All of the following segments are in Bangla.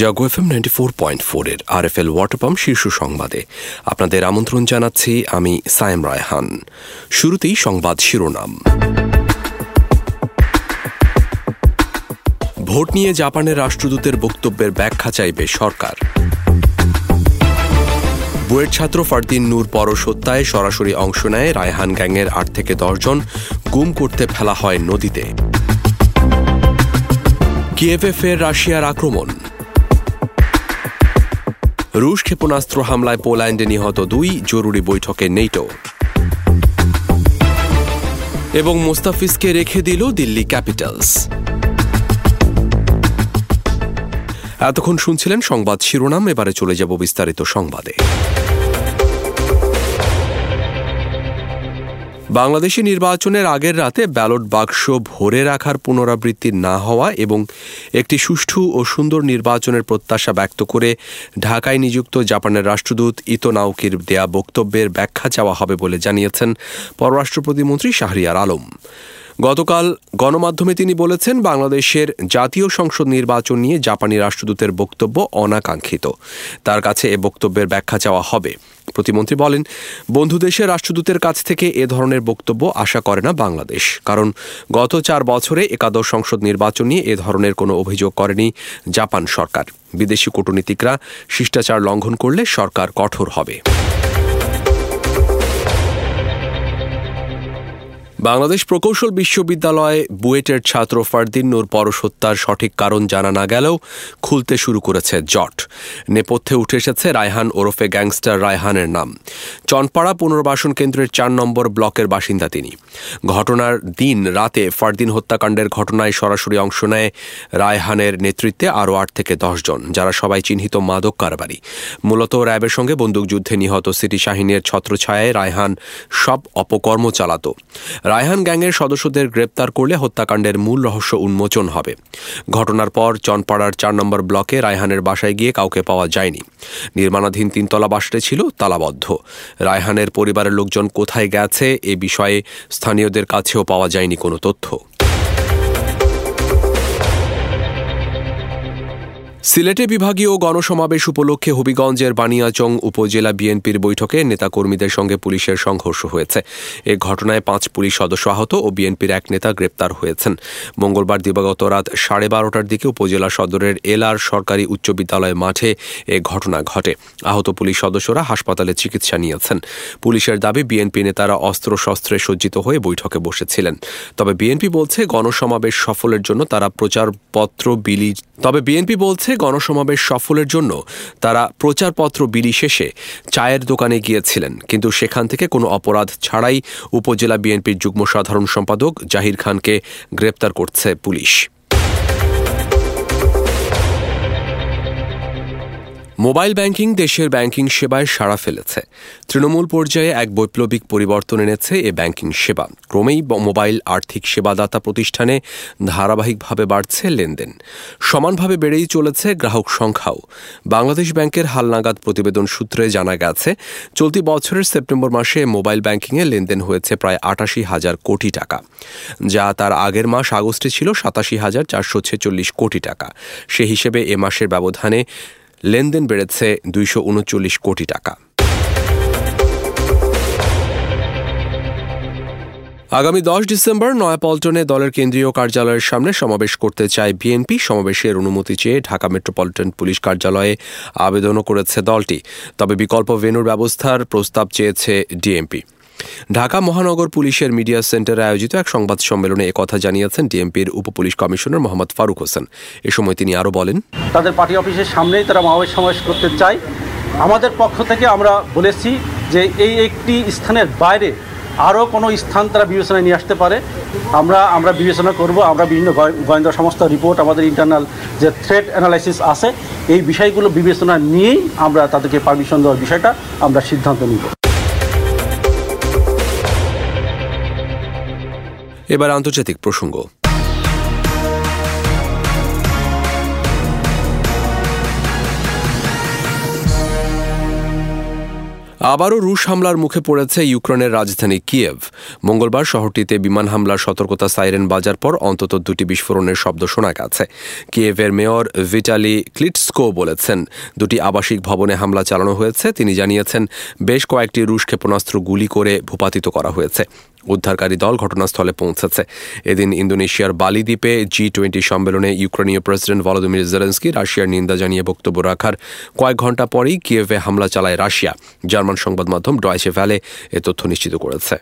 Jago F M ninety four point ফোরের R F L water pump শীর্ষ সংবাদে। আপনাদের আমন্ত্রণ জানাচ্ছি আমি সায়েম রায়হান। শুরুতেই সংবাদ শিরোনাম। ভোট নিয়ে জাপানের রাষ্ট্রদূতের বক্তব্যের ব্যাখ্যা চাইবে সরকার। বুয়েট ছাত্র ফারদিন নূর পরশ হত্যায় সরাসরি অংশ নেয় রায়হান গ্যাংয়ের আট থেকে দশজন গুম করতে ফেলা হয় নদীতে। কিয়েভে রাশিয়ার আক্রমণ। রুশ ক্ষেপণাস্ত্র হামলায় পোল্যান্ডে নিহত দুই জরুরি বৈঠকে নেটো এবং মোস্তাফিজকে রেখে দিল দিল্লি ক্যাপিটালস এতক্ষণ শুনছিলেন সংবাদ শিরোনাম এবারে চলে যাব বিস্তারিত সংবাদে। বাংলাদেশি নির্বাচনের আগের রাতে ব্যালট বাক্স ভরে রাখার পুনরাবৃত্তি না হওয়া এবং একটি সুষ্ঠু ও সুন্দর নির্বাচনের প্রত্যাশা ব্যক্ত করে ঢাকায় নিযুক্ত জাপানের রাষ্ট্রদূত ইতো নাউকির দেয়া বক্তব্যের ব্যাখ্যা চাওয়া হবে বলে জানিয়েছেন পররাষ্ট্র প্রতিমন্ত্রী শাহরিয়ার আলম। গতকাল গণমাধ্যমে তিনি বলেছেন, বাংলাদেশের জাতীয় সংসদ নির্বাচন নিয়ে জাপানি রাষ্ট্রদূতের বক্তব্য অনাকাঙ্ক্ষিত। তার কাছে এ বক্তব্যের ব্যাখ্যা চাওয়া হবে। প্রতিমন্ত্রী বলেন বন্ধু দেশের রাষ্ট্রদূতের কাছ থেকে এ ধরনের বক্তব্য আশা করে না বাংলাদেশ। কারণ গত চার বছরে একাদশ সংসদ নির্বাচন নিয়ে এ ধরনের কোনো অভিযোগ করেনি জাপান সরকার। বিদেশি কূটনীতিকরা শিষ্টাচার লঙ্ঘন করলে সরকার কঠোর হবে। বাংলাদেশ প্রকৌশল বিশ্ববিদ্যালয়ে বুয়েটের ছাত্র ফারদিন নূর পরশ হত্যার সঠিক কারণ জানা না গেলেও খুলতে শুরু করেছে জট। নেপথ্যে উঠে এসেছে রায়হান ওরফে গ্যাংস্টার রায়হানের নাম। চনপাড়া পুনর্বাসন কেন্দ্রের চার নম্বর ব্লকের বাসিন্দা তিনি। ঘটনার দিন রাতে ফারদিন হত্যাকাণ্ডের ঘটনায় সরাসরি অংশ নেয় রায়হানের নেতৃত্বে আরও আট থেকে জন, যারা সবাই চিহ্নিত মাদক কারবারি। মূলত র্যাবের সঙ্গে বন্দুকযুদ্ধে নিহত সিটি শাহিনের ছত্রছায়ায় রায়হান সব অপকর্ম চালাত। রায়হান গ্যাংয়ের সদস্যদের গ্রেপ্তার করলে হত্যাকাণ্ডের মূল রহস্য উন্মোচন হবে। ঘটনার পর চনপাড়ার চার নম্বর ব্লকে রায়হানের বাসায় গিয়ে কাউকে পাওয়া যায়নি। নির্মাণাধীন তিনতলা বাসটি ছিল তালাবদ্ধ। রায়হানের পরিবারের লোকজন কোথায় গেছে এ বিষয়ে স্থানীয়দের কাছেও পাওয়া যায়নি কোনো তথ্য। সিলেটে বিভাগীয় গণসমাবেশ উপলক্ষে হবিগঞ্জের বানিয়াচং উপজেলা বিএনপির বৈঠকে নেতাকর্মীদের সঙ্গে পুলিশের সংঘর্ষ হয়েছে। এ ঘটনায় পাঁচ পুলিশ সদস্য আহত ও বিএনপির এক নেতা গ্রেপ্তার হয়েছেন। মঙ্গলবার দিবাগত রাত সাড়ে বারোটার দিকে উপজেলা সদরের এলার সরকারি উচ্চ বিদ্যালয় মাঠে এ ঘটনা ঘটে। আহত পুলিশ সদস্যরা হাসপাতালে চিকিৎসা নিয়েছেন। পুলিশের দাবি, বিএনপি নেতারা অস্ত্রশস্ত্রে সজ্জিত হয়ে বৈঠকে বসেছিলেন। তবে বিএনপি বলছে, গণসমাবেশ সফলের জন্য তারা প্রচারপত্র বিলি তবে বিএনপি বলছে গণসমাবেশ সফলের জন্য তারা প্রচারপত্র বিলি শেষে চায়ের দোকানে গিয়েছিলেন। কিন্তু সেখান থেকে কোনো অপরাধ ছাড়াই উপজেলা বিএনপির যুগ্ম সাধারণ সম্পাদক জাহির খানকে গ্রেপ্তার করছে পুলিশ। মোবাইল ব্যাংকিং দেশের ব্যাংকিং সেবায় সাড়া ফেলেছে। তৃণমূল পর্যায়ে এক বৈপ্লবিক পরিবর্তন এনেছে এ ব্যাংকিং সেবা। ক্রমেই মোবাইল আর্থিক সেবাদাতা প্রতিষ্ঠানে ধারাবাহিকভাবে বাড়ছে লেনদেন। সমানভাবে বেড়েই চলেছে গ্রাহক সংখ্যাও। বাংলাদেশ ব্যাংকের হালনাগাদ প্রতিবেদন সূত্রে জানা গেছে, চলতি বছরের সেপ্টেম্বর মাসে মোবাইল ব্যাংকিংয়ে লেনদেন হয়েছে প্রায় আটাশি হাজার কোটি টাকা, যা তার আগের মাস আগস্টে ছিল সাতাশি হাজার চারশো ছেচল্লিশ কোটি টাকা। সে হিসেবে এ মাসের ব্যবধানে লেনদেন বেড়েছে দুইশো উনচল্লিশ কোটি টাকা। আগামী দশ ডিসেম্বর নয়াপল্টনে দলের কেন্দ্রীয় কার্যালয়ের সামনে সমাবেশ করতে চায় বিএনপি। সমাবেশের অনুমতি চেয়ে ঢাকা মেট্রোপলিটন পুলিশ কার্যালয়ে আবেদনও করেছে দলটি। তবে বিকল্প ভেনুর ব্যবস্থার প্রস্তাব চেয়েছে ডিএমপি। ঢাকা মহানগর পুলিশের মিডিয়া সেন্টারে আয়োজিত এক সংবাদ সম্মেলনে একথা জানিয়েছেন ডিএমপির উপপুলিশ কমিশনার মোহাম্মদ ফারুক হোসেন। এ সময় তিনি আরও বলেন, তাদের পার্টি অফিসের সামনেই তারা মাওয়ের সমাবেশ করতে চায়। আমাদের পক্ষ থেকে আমরা বলেছি যে এই একটি স্থানের বাইরে আরও কোনো স্থান তারা বিবেচনায় নিয়ে আসতে পারে। আমরা আমরা বিবেচনা করব, আমরা বিভিন্ন গোয়েন্দা সমস্ত রিপোর্ট আমাদের ইন্টারনাল যে থ্রেড অ্যানালাইসিস আছে, এই বিষয়গুলো বিবেচনা নিয়েই আমরা তাদেরকে পারমিশন দেওয়ার বিষয়টা আমরা সিদ্ধান্ত নিব। এবার আন্তর্জাতিক প্রসঙ্গ। আবারও রুশ হামলার মুখে পড়েছে ইউক্রেনের রাজধানী কিয়েভ। মঙ্গলবার শহরটিতে বিমান হামলার সতর্কতা সাইরেন বাজার পর অন্তত দুটি বিস্ফোরণের শব্দ শোনা গেছে। কিয়েভের মেয়র ভিটালি ক্লিটস্কো বলেছেন, দুটি আবাসিক ভবনে হামলা চালানো হয়েছে। তিনি জানিয়েছেন, বেশ কয়েকটি রুশ ক্ষেপণাস্ত্র গুলি করে ভূপাতিত করা হয়েছে। উদ্ধারকারী দল ঘটনাস্থলে পৌঁছেছে। এদিন ইন্দোনেশিয়ার বালি দ্বীপে জি টোয়েন্টি সম্মেলনে ইউক্রেনীয় প্রেসিডেন্ট ভলোদিমির জেলেন্সকি রাশিয়ার নিন্দা জানিয়ে বক্তব্য রাখার কয়েক ঘণ্টা পরেই কিয়েভে হামলা চালায় রাশিয়া। জার্মান সংবাদ মাধ্যম ডয়েসে ভ্যালে এ তথ্য নিশ্চিত করেছে।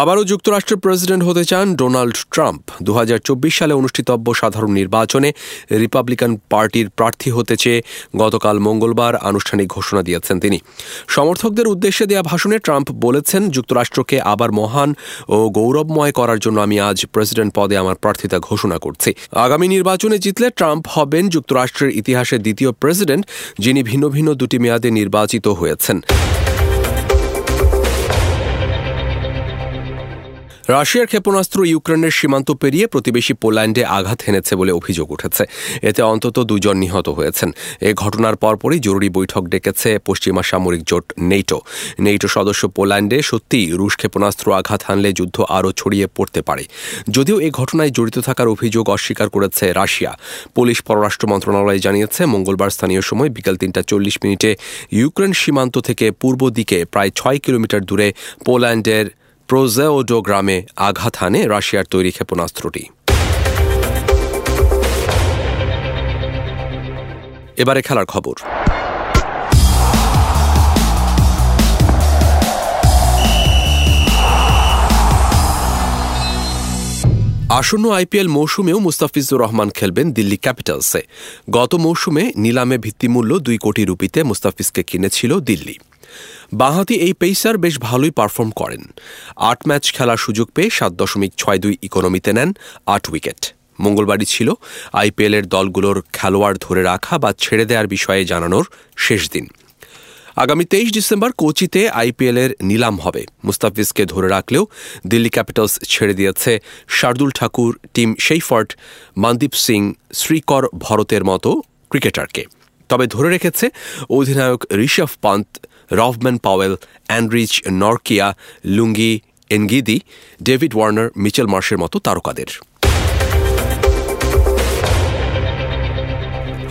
আবারও যুক্তরাষ্ট্রের প্রেসিডেন্ট হতে চান ডোনাল্ড ট্রাম্প। দু হাজার চব্বিশ সালে অনুষ্ঠিতব্য সাধারণ নির্বাচনে রিপাবলিকান পার্টির প্রার্থী হতে চেয়ে গতকাল মঙ্গলবার আনুষ্ঠানিক ঘোষণা দিয়েছেন তিনি। সমর্থকদের উদ্দেশ্যে দেওয়া ভাষণে ট্রাম্প বলেছেন, যুক্তরাষ্ট্রকে আবার মহান ও গৌরবময় করার জন্য আমি আজ প্রেসিডেন্ট পদে আমার প্রার্থিতা ঘোষণা করছি। আগামী নির্বাচনে জিতলে ট্রাম্প হবেন যুক্তরাষ্ট্রের ইতিহাসে দ্বিতীয় প্রেসিডেন্ট, যিনি ভিন্ন ভিন্ন দুটি মেয়াদে নির্বাচিত হয়েছেন। রাশিয়ার ক্ষেপণাস্ত্র ইউক্রেনের সীমান্ত পেরিয়ে প্রতিবেশী পোল্যান্ডে আঘাত হেনেছে বলে অভিযোগ উঠেছে। এতে অন্তত দুজন নিহত হয়েছেন। এ ঘটনার পরপরই জরুরি বৈঠক ডেকেছে পশ্চিমা সামরিক জোট নেইটো নেইটো সদস্য পোল্যান্ডে সত্যিই রুশ ক্ষেপণাস্ত্র আঘাত হানলে যুদ্ধ আরও ছড়িয়ে পড়তে পারে। যদিও এ ঘটনায় জড়িত থাকার অভিযোগ অস্বীকার করেছে রাশিয়া। পুলিশ পররাষ্ট্র মন্ত্রণালয় জানিয়েছে, মঙ্গলবার স্থানীয় সময় বিকেল তিনটা চল্লিশ মিনিটে ইউক্রেন সীমান্ত থেকে পূর্ব দিকে প্রায় ছয় কিলোমিটার দূরে পোল্যান্ডের প্রোজেওডো গ্রামে আঘাত হানে রাশিয়ার তৈরি ক্ষেপণাস্ত্রটি। এবারে খেলার খবর। আসন্ন আইপিএল মৌসুমেও মুস্তাফিজুর রহমান খেলবেন দিল্লি ক্যাপিটালসে। গত মৌসুমে নিলামে ভিত্তিমূল্য দুই কোটি রুপিতে মুস্তাফিজকে কিনেছিল দিল্লি। বাঁহাতি এই পেসার বেশ ভালোই পারফর্ম করেন। আট ম্যাচ খেলার সুযোগ পেয়ে সাত দশমিক ছয় দুই ইকোনমিতে নেন আট উইকেট। মঙ্গলবারই ছিল আইপিএলের দলগুলোর খেলোয়াড় ধরে রাখা বা ছেড়ে দেওয়ার বিষয়ে জানানোর শেষ দিন। আগামী তেইশ ডিসেম্বর কোচিতে আইপিএলের নিলাম হবে। মুস্তাফিজকে ধরে রাখলেও দিল্লি ক্যাপিটালস ছেড়ে দিয়েছে শার্দুল ঠাকুর, টিম শেইফর্ট মনদীপ সিং, শ্রীকর ভরতের মতো ক্রিকেটারকে। তবে ধরে রেখেছে অধিনায়ক Rishabh Pant Rovman Powell Anrich Nortje, Lungi, Ngidi, David Warner, Mitchell মার্শের মতো তারকাদের।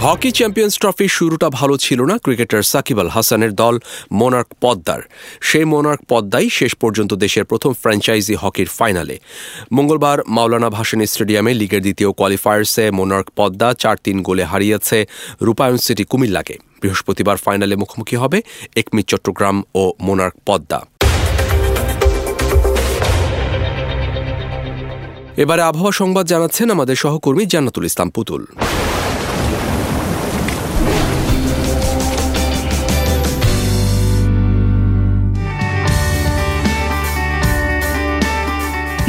হকি চ্যাম্পিয়ন্স ট্রফির শুরুটা ভালো ছিল না ক্রিকেটার সাকিব আল হাসানের দল মোনার্ক পদ্মার। সেই মোনার্ক পদ্মাই শেষ পর্যন্ত দেশের প্রথম ফ্র্যাঞ্চাইজি হকির ফাইনালে। মঙ্গলবার মাওলানা ভাসানী স্টেডিয়ামে লিগের দ্বিতীয় কোয়ালিফায়ার্সে মোনার্ক পদ্মা চার তিন গোলে হারিয়েছে রূপায়ণ সিটি কুমিল্লাকে। বৃহস্পতিবার ফাইনালে মুখোমুখি হবে একমি চট্টগ্রাম ও মোনার্ক পদ্মা। এবারে আবহাওয়া সংবাদ জানাচ্ছেন আমাদের সহকর্মী জান্নাতুল ইসলাম পুতুল।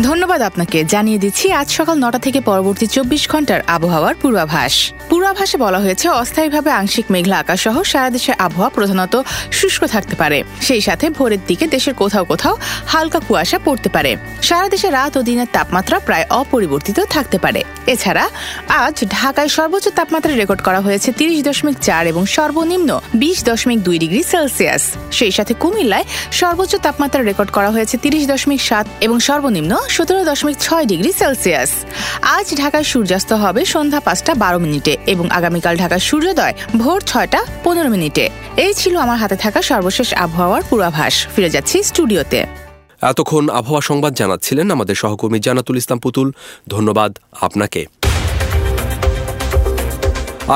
ধন্যবাদ আপনাকে। জানিয়ে দিচ্ছি, আজ সকাল নটা থেকে পরবর্তী চব্বিশ ঘণ্টার আবহাওয়ার পূর্বাভাস। পূর্বাভাসে বলা হয়েছে, অস্থায়ীভাবে আংশিক মেঘলা আকাশ সহ সারা দেশের আবহাওয়া প্রধানত শুষ্ক থাকতে পারে। সেই সাথে ভোরের দিকে দেশের কোথাও কোথাও হালকা কুয়াশা পড়তে পারে। সারা দেশে রাত ও দিনের তাপমাত্রা প্রায় অপরিবর্তিত থাকতে পারে। এছাড়া আজ ঢাকায় সর্বোচ্চ তাপমাত্রা রেকর্ড করা হয়েছে তিরিশ দশমিক চার এবং সর্বনিম্ন বিশ দশমিক দুই ডিগ্রি সেলসিয়াস। সেই সাথে কুমিল্লায় সর্বোচ্চ তাপমাত্রা রেকর্ড করা হয়েছে তিরিশ দশমিক সাত এবং সর্বনিম্ন সতেরো দশমিক ছয় ডিগ্রি সেলসিয়াস। আজ ঢাকায় সূর্যাস্ত হবে সন্ধ্যা পাঁচটা বারো মিনিটে এবং আগামীকাল ঢাকার সূর্যোদয় ভোর ছয়টা পনেরো মিনিটে। এই ছিল আমার হাতে থাকা সর্বশেষ আবহাওয়ার পূর্বাভাস। ফিরে যাচ্ছি স্টুডিওতে। এতক্ষণ আবহাওয়া সংবাদ জানাচ্ছিলেন আমাদের সহকর্মী জানাতুল ইসলাম পুতুল। ধন্যবাদ আপনাকে।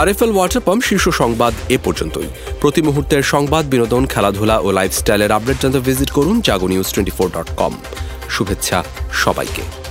আরএফএল ওয়াটার পাম্প শীর্ষ সংবাদ এ পর্যন্তই। প্রতি মুহূর্তের সংবাদ, বিনোদন, খেলাধুলা ও লাইফস্টাইলের আপডেট জানতে ভিজিট করুন Jago news twenty four dot com শুভেচ্ছা সবাইকে।